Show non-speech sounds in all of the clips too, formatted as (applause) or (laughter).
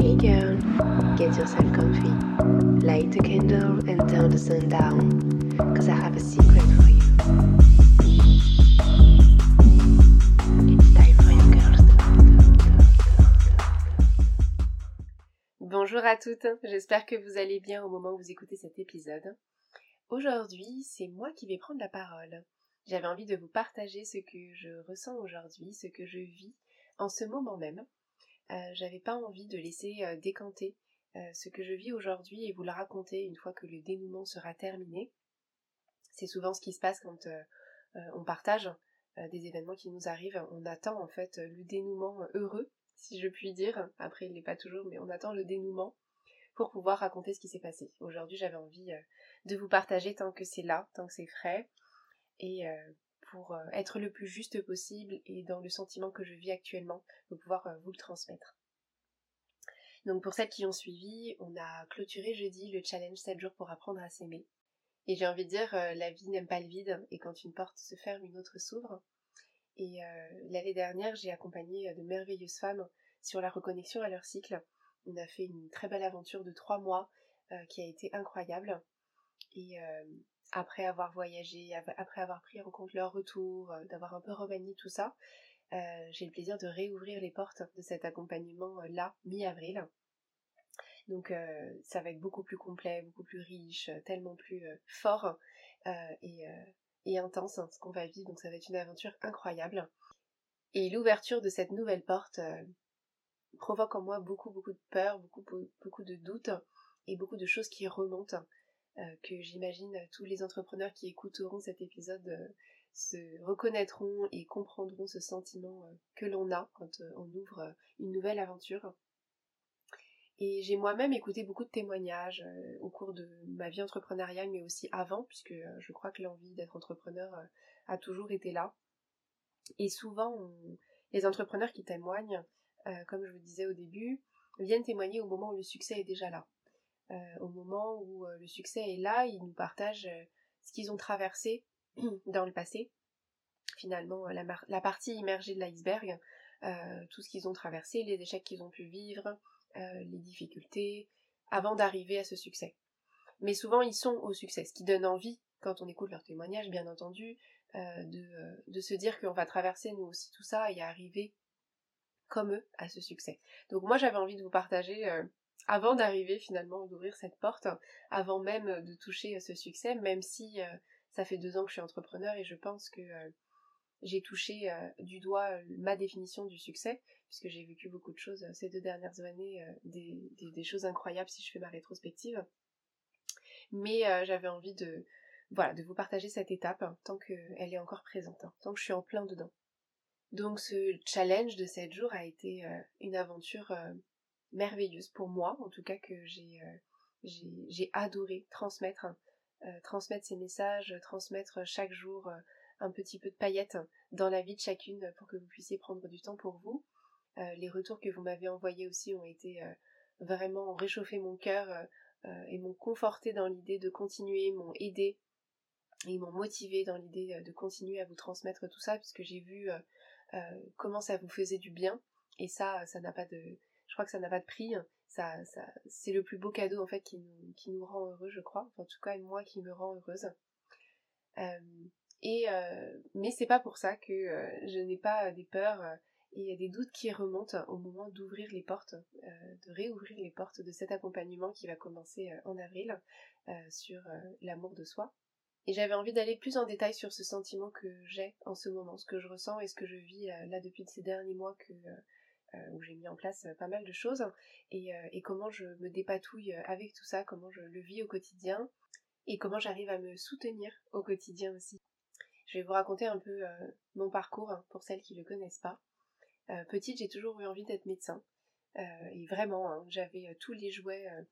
Hey girl, get yourself comfy. Light a candle and turn the sun down. Cause I have a secret for you. It's time for your girls Bonjour à toutes, j'espère que vous allez bien au moment où vous écoutez cet épisode. Aujourd'hui, c'est moi qui vais prendre la parole. J'avais envie de vous partager ce que je ressens aujourd'hui, ce que je vis en ce moment même. Euh, J'avais pas envie de laisser euh, décanter euh, ce que je vis aujourd'hui et vous le raconter une fois que le dénouement sera terminé. C'est souvent ce qui se passe quand on partage des événements qui nous arrivent. On attend en fait le dénouement heureux, si je puis dire. Après, il n'est pas toujours, mais on attend le dénouement pour pouvoir raconter ce qui s'est passé. Aujourd'hui, j'avais envie de vous partager tant que c'est là, tant que c'est frais, et pour euh, être le plus juste possible et dans le sentiment que je vis actuellement, de pouvoir euh, vous le transmettre. Donc pour celles qui ont suivi, on a clôturé jeudi le challenge 7 jours pour apprendre à s'aimer. Et j'ai envie de dire, euh, la vie n'aime pas le vide, et quand une porte se ferme, une autre s'ouvre. Et l'année dernière, j'ai accompagné de merveilleuses femmes sur la reconnexion à leur cycle. On a fait une très belle aventure de trois mois qui a été incroyable. Et après avoir voyagé, après avoir pris en compte leur retour, euh, d'avoir un peu remanié tout ça, euh, j'ai le plaisir de réouvrir les portes de cet accompagnement euh, là, mi-avril. Donc ça va être beaucoup plus complet, beaucoup plus riche, tellement plus fort et, intense hein, ce qu'on va vivre. Donc ça va être une aventure incroyable. Et l'ouverture de cette nouvelle porte provoque en moi beaucoup beaucoup de peur, beaucoup beau- beaucoup de doutes et beaucoup de choses qui remontent que j'imagine euh, tous les entrepreneurs qui écouteront cet épisode euh, se reconnaîtront et comprendront ce sentiment euh, que l'on a quand euh, on ouvre euh, une nouvelle aventure. Et j'ai moi-même écouté beaucoup de témoignages euh, au cours de ma vie entrepreneuriale, mais aussi avant, puisque euh, je crois que l'envie d'être entrepreneur euh, a toujours été là. Et souvent, les entrepreneurs qui témoignent, euh, comme je vous disais au début, viennent témoigner au moment où le succès est déjà là. Euh, au moment où euh, le succès est là, ils nous partagent euh, ce qu'ils ont traversé (clears throat) dans le passé. Finalement, la, la partie immergée de l'iceberg, tout ce qu'ils ont traversé, les échecs qu'ils ont pu vivre, les difficultés, avant d'arriver à ce succès. Mais souvent, ils sont au succès, ce qui donne envie, quand on écoute leurs témoignages, bien entendu, euh, de, euh, de se dire qu'on va traverser nous aussi tout ça et arriver comme eux à ce succès. Donc moi, j'avais envie de vous partager, euh, avant d'arriver finalement, d'ouvrir cette porte, avant même de toucher ce succès, même si euh, ça fait deux ans que je suis entrepreneur et je pense que euh, j'ai touché euh, du doigt ma définition du succès, puisque j'ai vécu beaucoup de choses ces deux dernières années, des, choses incroyables si je fais ma rétrospective. Mais j'avais envie de, voilà, de vous partager cette étape hein, tant qu'elle est encore présente, hein, tant que je suis en plein dedans. Donc ce challenge de 7 jours a été une aventure merveilleuse pour moi, en tout cas que j'ai euh, j'ai adoré transmettre, euh, transmettre ces messages, transmettre chaque jour euh, un petit peu de paillettes dans la vie de chacune pour que vous puissiez prendre du temps pour vous. Les retours que vous m'avez envoyés aussi ont été vraiment réchauffé mon cœur et m'ont conforté dans l'idée de continuer, m'ont aidé et m'ont motivé dans l'idée de continuer à vous transmettre tout ça puisque j'ai vu comment ça vous faisait du bien et ça ça n'a pas de je crois que ça n'a pas de prix. Ça, ça c'est le plus beau cadeau en fait qui nous, rend heureux je crois. Enfin, en tout cas moi qui me rend heureuse. Euh, et euh, mais c'est pas pour ça que euh, je n'ai pas des peurs et des doutes qui remontent au moment d'ouvrir les portes de réouvrir les portes de cet accompagnement qui va commencer en avril sur l'amour de soi. Et j'avais envie d'aller plus en détail sur ce sentiment que j'ai en ce moment, ce que je ressens et ce que je vis là depuis ces derniers mois que, où j'ai mis en place euh, pas mal de choses et, euh, comment je me dépatouille euh, avec tout ça, comment je le vis au quotidien et comment j'arrive à me soutenir au quotidien aussi. Je vais vous raconter un peu euh, mon parcours hein, pour celles qui ne le connaissent pas. Euh, petite, j'ai toujours eu envie d'être médecin. Euh, et vraiment, hein, j'avais euh, tous les jouets euh,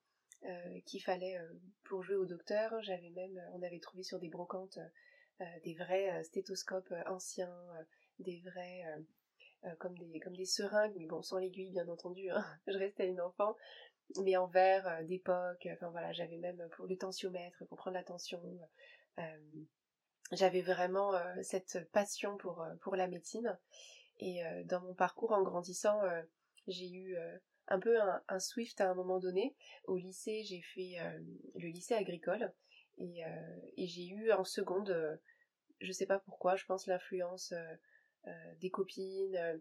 euh, qu'il fallait euh, pour jouer au docteur. J'avais même, euh, on avait trouvé sur des brocantes euh, euh, des vrais euh, stéthoscopes euh, anciens, euh, des vrais euh, euh, comme des comme des seringues, mais bon sans l'aiguille bien entendu. hein. (laughs) Je restais une enfant, mais en verre euh, d'époque. Enfin voilà, j'avais même pour le tensiomètre pour prendre la tension. euh, j'avais vraiment euh, cette passion pour euh, pour la médecine. Et euh, dans mon parcours en grandissant, euh, j'ai eu euh, un peu un, Swift à un moment donné. Au lycée, j'ai fait le lycée agricole et, j'ai eu en seconde, je sais pas pourquoi, je pense l'influence des copines,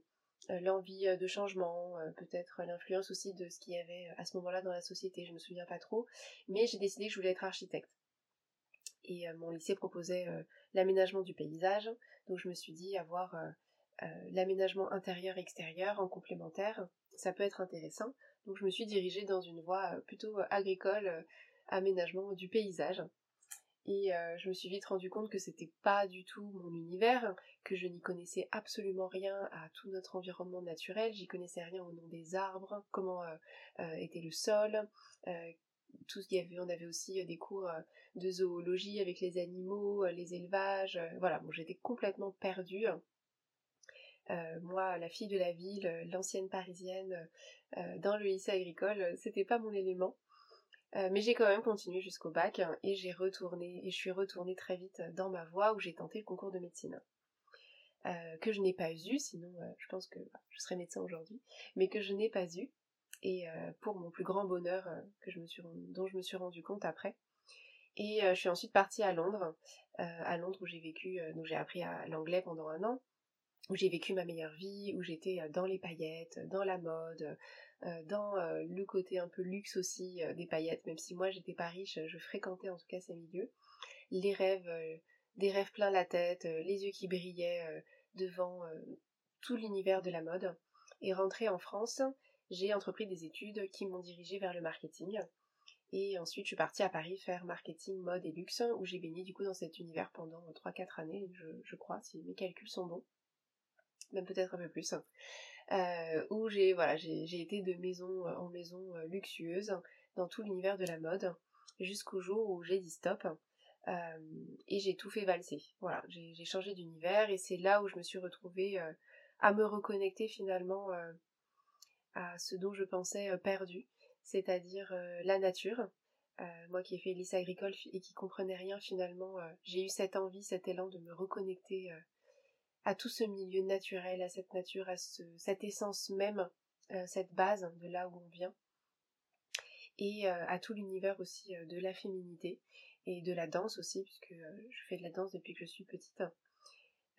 l'envie de changement, peut-être l'influence aussi de ce qu'il y avait à ce moment-là dans la société, je me souviens pas trop, mais j'ai décidé que je voulais être architecte. Et mon lycée proposait l'aménagement du paysage, donc je me suis dit avoir l'aménagement intérieur-extérieur en complémentaire, ça peut être intéressant. Donc je me suis dirigée dans une voie plutôt agricole, aménagement du paysage. Et je me suis vite rendu compte que c'était pas du tout mon univers, que je n'y connaissais absolument rien à tout notre environnement naturel, j'y connaissais rien au nom des arbres, comment était le sol, tout ce qu'il y avait, on avait aussi des cours de zoologie avec les animaux, les élevages, voilà, bon j'étais complètement perdue. moi, la fille de la ville, l'ancienne parisienne, dans le lycée agricole, c'était pas mon élément. Euh, mais j'ai quand même continué jusqu'au bac et j'ai retourné et je suis retournée très vite dans ma voie où j'ai tenté le concours de médecine. Euh, que je n'ai pas eu, sinon euh, je pense que bah, je serais médecin aujourd'hui, mais que je n'ai pas eu, et pour mon plus grand bonheur dont je me suis rendu compte après. Et je suis ensuite partie à Londres, à Londres où j'ai vécu, donc j'ai appris l'anglais pendant un an, où j'ai vécu ma meilleure vie, où j'étais dans les paillettes, dans la mode, euh, dans euh, le côté un peu luxe aussi euh, des paillettes, même si moi j'étais pas riche, je fréquentais en tout cas ces milieux. Les rêves, des rêves plein la tête, les yeux qui brillaient devant tout l'univers de la mode. Et rentrée en France, j'ai entrepris des études qui m'ont dirigée vers le marketing. Et ensuite, je suis partie à Paris faire marketing, mode et luxe, où j'ai baigné du coup dans cet univers pendant 3-4 années, je, je, crois, si mes calculs sont bons. Même peut-être un peu plus. Euh, où j'ai voilà, j'ai été de maison en maison euh, luxueuse dans tout l'univers de la mode jusqu'au jour où j'ai dit stop euh, et j'ai tout fait valser. Voilà, j'ai changé d'univers et c'est là où je me suis retrouvée à me reconnecter finalement à ce dont je pensais perdu, c'est-à-dire la nature. moi qui ai fait lycée agricole et qui comprenais rien finalement, j'ai eu cette envie, cet élan de me reconnecter à tout ce milieu naturel, à cette nature, à cette essence même, euh, cette base de là où on vient, et euh, à tout l'univers aussi euh, de la féminité et de la danse aussi, puisque je fais de la danse depuis que je suis petite.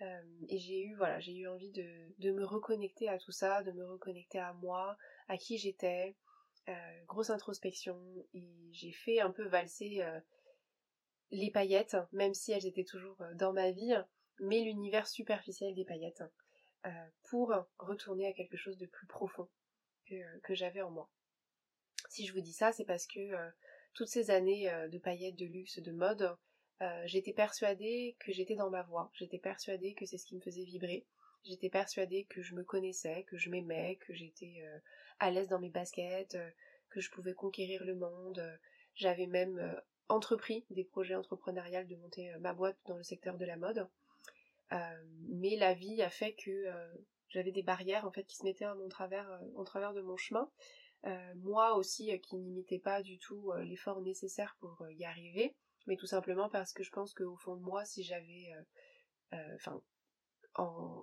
et j'ai eu voilà, j'ai eu envie de, de, me reconnecter à tout ça, de me reconnecter à moi, à qui j'étais, grosse introspection, et j'ai fait un peu valser les paillettes, même si elles étaient toujours dans ma vie, mais l'univers superficiel des paillettes, euh, pour retourner à quelque chose de plus profond que, j'avais en moi. Si je vous dis ça, c'est parce que euh, toutes ces années euh, de paillettes, de luxe, de mode, j'étais persuadée que j'étais dans ma voie, j'étais persuadée que c'est ce qui me faisait vibrer, j'étais persuadée que je me connaissais, que je m'aimais, que j'étais à l'aise dans mes baskets, que je pouvais conquérir le monde, j'avais même entrepris des projets entrepreneuriales de monter ma boîte dans le secteur de la mode. Euh, mais la vie a fait que euh, j'avais des barrières en fait qui se mettaient mon travers, en euh, travers de mon chemin. moi aussi qui n'imitais pas du tout l'effort nécessaire pour y arriver, mais tout simplement parce que je pense qu'au fond de moi, si j'avais, enfin,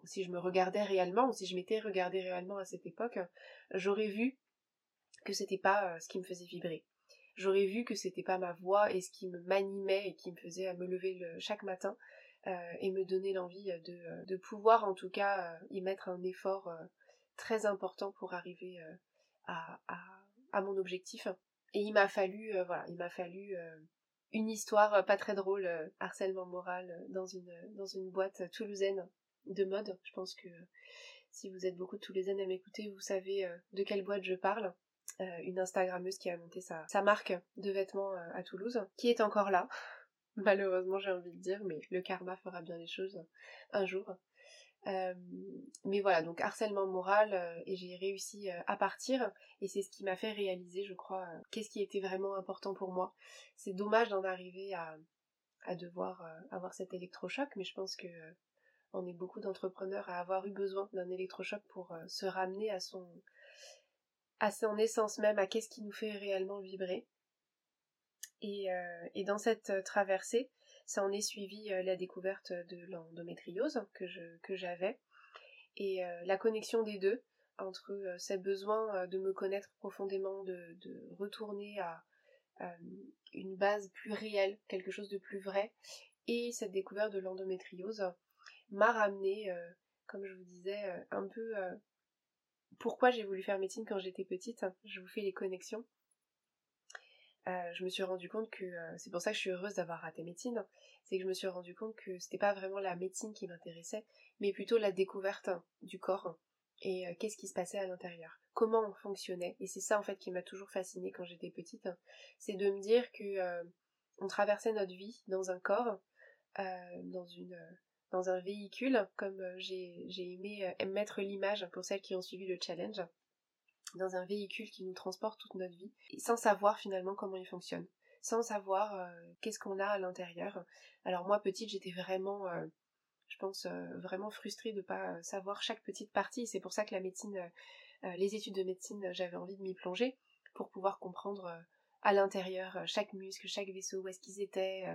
si je me regardais réellement, si je m'étais regardée réellement à cette époque, j'aurais vu que c'était pas ce qui me faisait vibrer. J'aurais vu que c'était pas ma voix et ce qui me m'animait et qui me faisait me lever le, chaque matin. Euh, et me donner l'envie de, euh, de, pouvoir en tout cas euh, y mettre un effort très important pour arriver à, à, à, mon objectif. Et il m'a fallu, voilà, il m'a fallu une histoire pas très drôle, harcèlement moral dans une, dans une boîte toulousaine de mode. Je pense que si vous êtes beaucoup de toulousaines à m'écouter, vous savez de quelle boîte je parle. une Instagrammeuse qui a monté sa, sa marque de vêtements à Toulouse, qui est encore là, malheureusement j'ai envie de dire, mais le karma fera bien les choses un jour. Euh, mais voilà, donc harcèlement moral, euh, et j'ai réussi euh, à partir, et c'est ce qui m'a fait réaliser, je crois, qu'est-ce qui était vraiment important pour moi. C'est dommage d'en arriver à, à devoir avoir cet électrochoc, mais je pense que on est beaucoup d'entrepreneurs à avoir eu besoin d'un électrochoc pour se ramener à son à son essence même, à qu'est-ce qui nous fait réellement vibrer. Euh, et, dans cette euh, traversée, ça en est suivi euh, la découverte de l'endométriose que j'avais et la connexion des deux entre ce besoin de me connaître profondément, de, de retourner à une base plus réelle, quelque chose de plus vrai, et cette découverte de l'endométriose m'a ramené, comme je vous disais, un peu pourquoi j'ai voulu faire médecine quand j'étais petite. Je vous fais les connexions. Euh, je me suis rendu compte que euh, c'est pour ça que je suis heureuse d'avoir raté médecine, c'est que je me suis rendu compte que c'était pas vraiment la médecine qui m'intéressait, mais plutôt la découverte du corps et euh, qu'est-ce qui se passait à l'intérieur, comment on fonctionnait. Et c'est ça en fait qui m'a toujours fascinée quand j'étais petite, c'est de me dire que on traversait notre vie dans un corps, dans une dans un véhicule, comme j'ai aimé mettre l'image pour celles qui ont suivi le challenge dans un véhicule qui nous transporte toute notre vie, sans savoir finalement comment il fonctionne, sans savoir euh, qu'est-ce qu'on a à l'intérieur. Alors moi petite j'étais vraiment, euh, je pense, euh, vraiment frustrée de pas savoir chaque petite partie. C'est pour ça que la médecine, les études de médecine, j'avais envie de m'y plonger pour pouvoir comprendre à l'intérieur chaque muscle, chaque vaisseau, où est-ce qu'ils étaient,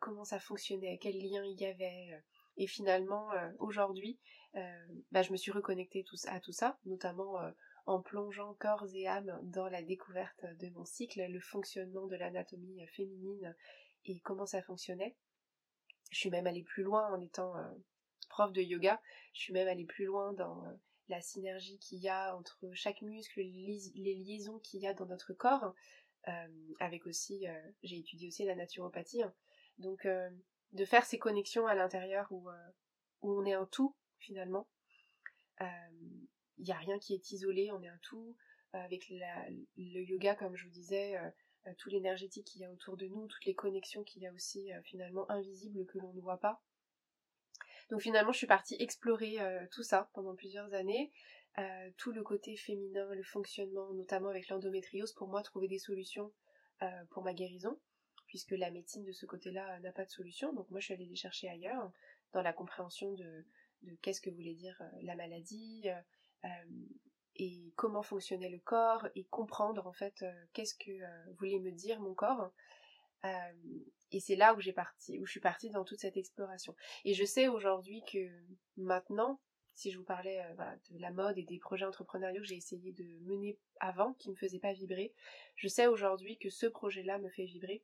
comment ça fonctionnait, quel lien il y avait. Et finalement, aujourd'hui, bah, je me suis reconnectée à tout ça, notamment en plongeant corps et âme dans la découverte de mon cycle, le fonctionnement de l'anatomie féminine et comment ça fonctionnait. Je suis même allée plus loin en étant euh, prof de yoga, je suis même allée plus loin dans euh, la synergie qu'il y a entre chaque muscle, les, liaisons qu'il y a dans notre corps, euh, avec aussi, j'ai étudié aussi la naturopathie, hein. donc de faire ces connexions à l'intérieur où on est un tout finalement, il n'y a rien qui est isolé, on est un tout. Euh, avec le yoga, comme je vous disais, euh, euh, tout l'énergétique qu'il y a autour de nous, toutes les connexions qu'il y a aussi finalement invisibles que l'on ne voit pas. Donc finalement, je suis partie explorer tout ça pendant plusieurs années. tout le côté féminin, le fonctionnement, notamment avec l'endométriose, pour moi, trouver des solutions pour ma guérison, puisque la médecine de ce côté-là n'a pas de solution. Donc moi, je suis allée les chercher ailleurs, dans la compréhension de, qu'est-ce que voulait dire la maladie, et comment fonctionnait le corps et comprendre en fait euh, qu'est-ce que euh, voulait me dire mon corps. et c'est là où j'ai parti, où je suis partie dans toute cette exploration. Et je sais aujourd'hui que maintenant, si je vous parlais de la mode et des projets entrepreneuriaux que j'ai essayé de mener avant, qui me faisaient pas vibrer, je sais aujourd'hui que ce projet-là me fait vibrer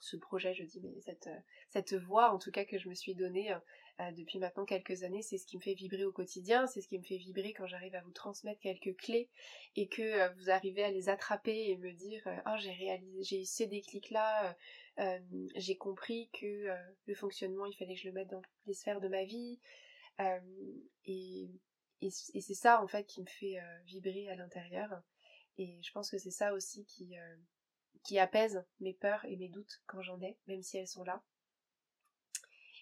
ce projet, je dis, mais cette, cette voix en tout cas que je me suis donnée euh, depuis maintenant quelques années, c'est ce qui me fait vibrer au quotidien, c'est ce qui me fait vibrer quand j'arrive à vous transmettre quelques clés et que euh, vous arrivez à les attraper et me dire oh j'ai réalisé, j'ai eu ces déclics là, j'ai compris que le fonctionnement il fallait que je le mette dans les sphères de ma vie et, c'est ça en fait qui me fait vibrer à l'intérieur. Et je pense que c'est ça aussi qui qui apaise mes peurs et mes doutes quand j'en ai, même si elles sont là.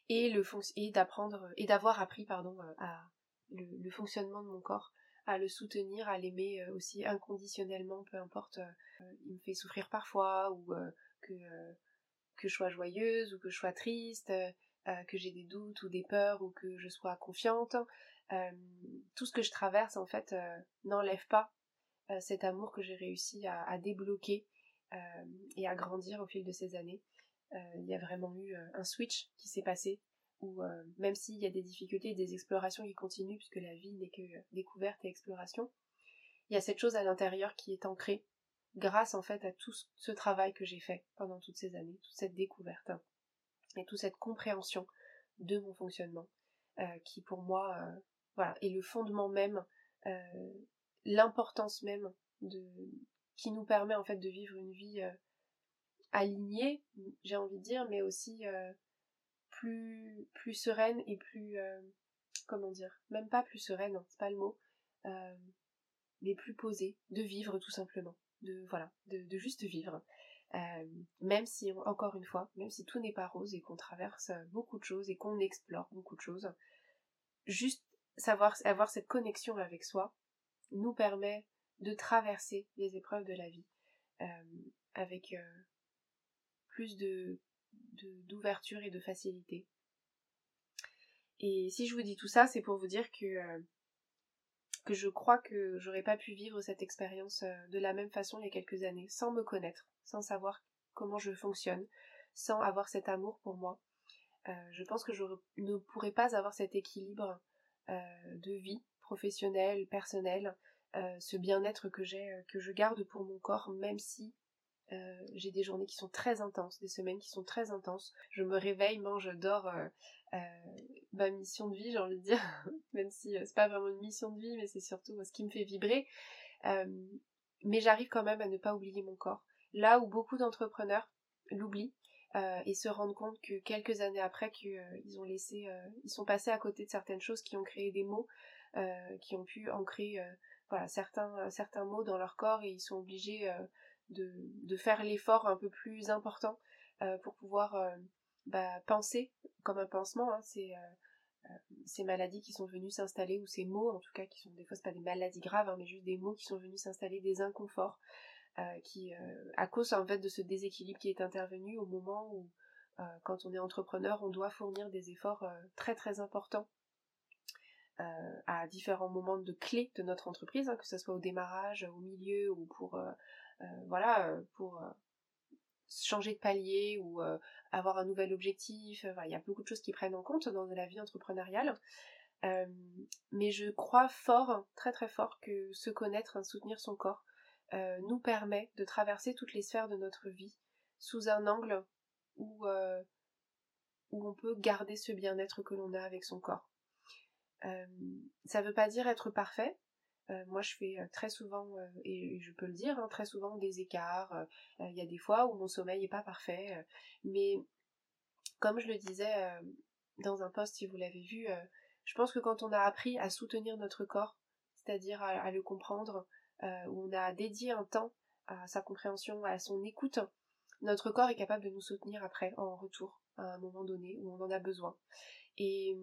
Et le et d'apprendre et d'avoir appris pardon euh, à le, fonctionnement de mon corps à le soutenir à l'aimer euh, aussi inconditionnellement peu importe euh, il me fait souffrir parfois ou que je sois joyeuse ou que je sois triste que j'ai des doutes ou des peurs ou que je sois confiante tout ce que je traverse en fait n'enlève pas cet amour que j'ai réussi à débloquer et à grandir au fil de ces années. Euh, il y a vraiment eu euh, un switch qui s'est passé où euh, même s'il y a des difficultés et des explorations qui continuent, puisque la vie n'est que découverte et exploration, il y a cette chose à l'intérieur qui est ancrée grâce en fait à tout ce travail que j'ai fait pendant toutes ces années, toute cette découverte et toute cette compréhension de mon fonctionnement, qui pour moi voilà est le fondement même, l'importance même de qui nous permet en fait de vivre une vie alignée, j'ai envie de dire, mais aussi euh, plus, sereine et plus, euh, comment dire, même pas plus sereine, hein, c'est pas le mot, euh, mais plus posée, de vivre tout simplement, de voilà, de juste vivre. même si, encore une fois, même si tout n'est pas rose et qu'on traverse beaucoup de choses et qu'on explore beaucoup de choses, juste savoir avoir cette connexion avec soi nous permet de traverser les épreuves de la vie avec plus de d'ouverture et de facilité. Et si je vous dis tout ça, c'est pour vous dire que euh, que je crois que j'aurais pas pu vivre cette expérience euh, de la même façon il y a quelques années, sans me connaître, sans savoir comment je fonctionne, sans avoir cet amour pour moi. Euh, je pense que je ne pourrais pas avoir cet équilibre de vie professionnel, personnel, ce bien-être que j'ai, que je garde pour mon corps, même si j'ai des journées qui sont très intenses, des semaines qui sont très intenses. Je me réveille, mange, dors. ma mission de vie, j'ai envie de dire, (laughs) même si c'est pas vraiment une mission de vie, mais c'est surtout ce qui me fait vibrer. mais j'arrive quand même à ne pas oublier mon corps. Là où beaucoup d'entrepreneurs l'oublient, euh, et se rendre compte que quelques années après qu'ils euh, ont laissé, euh, ils sont passés à côté de certaines choses qui ont créé des mots, qui ont pu ancrer voilà certains certains mots dans leur corps et ils sont obligés de, de faire l'effort un peu plus important pour pouvoir bah, penser comme un pansement. Hein, ces maladies qui sont venues s'installer ou ces mots en tout cas qui sont des fois pas des maladies graves hein, mais juste des mots qui sont venus s'installer des inconforts euh, qui, euh, à cause en fait de ce déséquilibre qui est intervenu au moment où, euh, quand on est entrepreneur, on doit fournir des efforts très très importants à différents moments de clés de notre entreprise, hein, que ce soit au démarrage, au milieu ou pour voilà pour changer de palier ou avoir un nouvel objectif. il y a beaucoup de choses qui prennent en compte dans la vie entrepreneuriale. mais je crois fort, très très fort, que se connaître, hein, soutenir son corps, euh, nous permet de traverser toutes les sphères de notre vie sous un angle où, euh, où on peut garder ce bien-être que l'on a avec son corps. Euh, ça veut pas dire être parfait. moi, je fais très souvent, et je peux le dire, hein, très souvent des écarts. Il y a des fois où mon sommeil n'est pas parfait. mais comme je le disais dans un post, si vous l'avez vu, je pense que quand on a appris à soutenir notre corps, c'est-à-dire à, le comprendre, où on a dédié un temps à sa compréhension, à son écoute, notre corps est capable de nous soutenir après, en retour, à un moment donné où on en a besoin. Et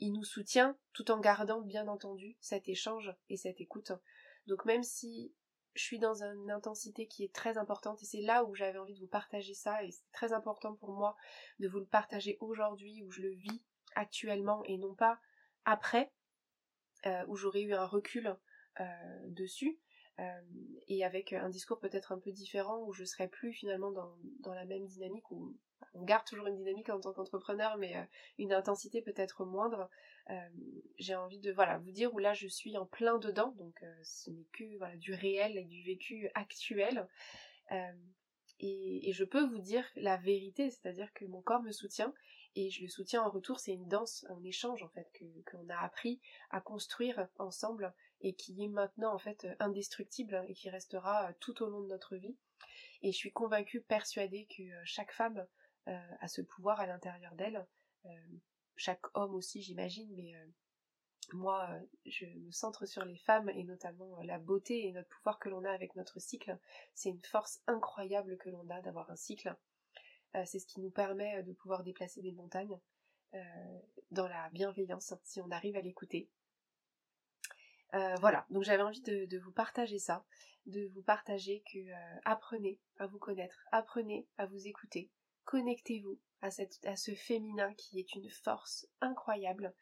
il nous soutient tout en gardant bien entendu cet échange et cette écoute. Donc même si je suis dans une intensité qui est très importante et c'est là où j'avais envie de vous partager ça et c'est très important pour moi de vous le partager aujourd'hui où je le vis actuellement et non pas après euh, où j'aurais eu un recul euh, dessus. Euh, et avec un discours peut-être un peu différent où je serais plus finalement dans, dans la même dynamique où on garde toujours une dynamique en tant qu'entrepreneur mais euh, une intensité peut-être moindre. J'ai envie de voilà vous dire où là je suis en plein dedans. Donc ce n'est que voilà du réel et du vécu actuel. Et, et, je peux vous dire la vérité c'est à dire que mon corps me soutient. Et je le soutiens en retour. C'est une danse un échange en fait que qu'on a appris à construire ensemble et qui est maintenant en fait indestructible et qui restera euh, tout au long de notre vie. Et je suis convaincue, persuadée que euh, chaque femme euh, a ce pouvoir à l'intérieur d'elle, chaque homme aussi j'imagine, mais moi je me centre sur les femmes et notamment la beauté et notre pouvoir que l'on a avec notre cycle. C'est une force incroyable que l'on a d'avoir un cycle. C'est ce qui nous permet de pouvoir déplacer des montagnes dans la bienveillance si on arrive à l'écouter. Euh, voilà, donc j'avais envie de, vous partager ça, de vous partager que euh, apprenez à vous connaître, apprenez à vous écouter, connectez-vous à, ce féminin qui est une force incroyable,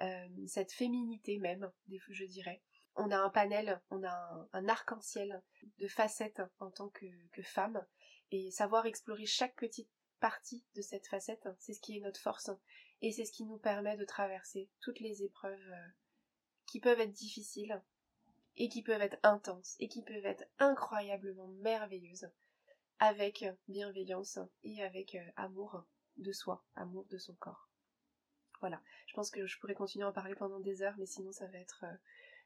euh, cette féminité même, je dirais. On a un panel, on a un, arc-en-ciel de facettes en tant que, que femme, et savoir explorer chaque petite partie de cette facette, c'est ce qui est notre force, et c'est ce qui nous permet de traverser toutes les épreuves qui peuvent être difficiles et qui peuvent être intenses et qui peuvent être incroyablement merveilleuses avec bienveillance et avec euh, amour de soi, amour de son corps. Voilà, je pense que je pourrais continuer à en parler pendant des heures, mais sinon ça va être euh,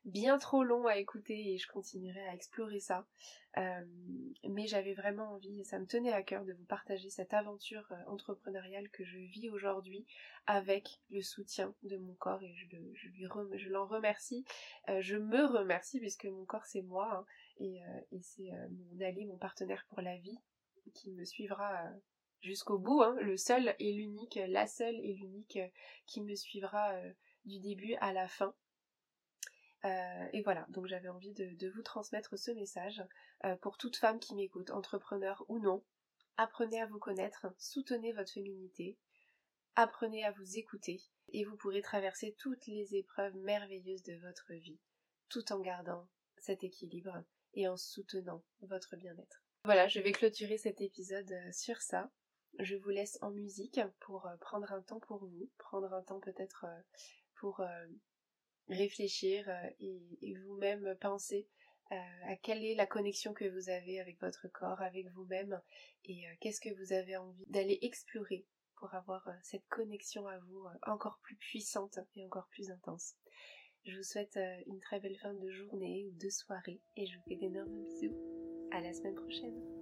bien trop long à écouter et je continuerai à explorer ça. Euh, mais j'avais vraiment envie, et ça me tenait à cœur de vous partager cette aventure entrepreneuriale que je vis aujourd'hui avec le soutien de mon corps et je, lui l'en remercie. Je me remercie puisque mon corps c'est moi hein, et, et c'est mon allié, mon partenaire pour la vie qui me suivra jusqu'au bout, hein, le seul et l'unique, la seule et l'unique qui me suivra du début à la fin. Euh, et voilà, donc j'avais envie de, vous transmettre ce message euh, pour toute femme qui m'écoute, entrepreneur ou non. Apprenez à vous connaître, soutenez votre féminité, apprenez à vous écouter et vous pourrez traverser toutes les épreuves merveilleuses de votre vie, tout en gardant cet équilibre et en soutenant votre bien-être. Voilà, je vais clôturer cet épisode euh, sur ça. Je vous laisse en musique pour prendre un temps pour vous, prendre un temps peut-être pour réfléchir et, vous-même penser à quelle est la connexion que vous avez avec votre corps, avec vous-même, et qu'est-ce que vous avez envie d'aller explorer pour avoir cette connexion à vous encore plus puissante et encore plus intense. Je vous souhaite une très belle fin de journée ou de soirée et je vous fais d'énormes bisous. À la semaine prochaine.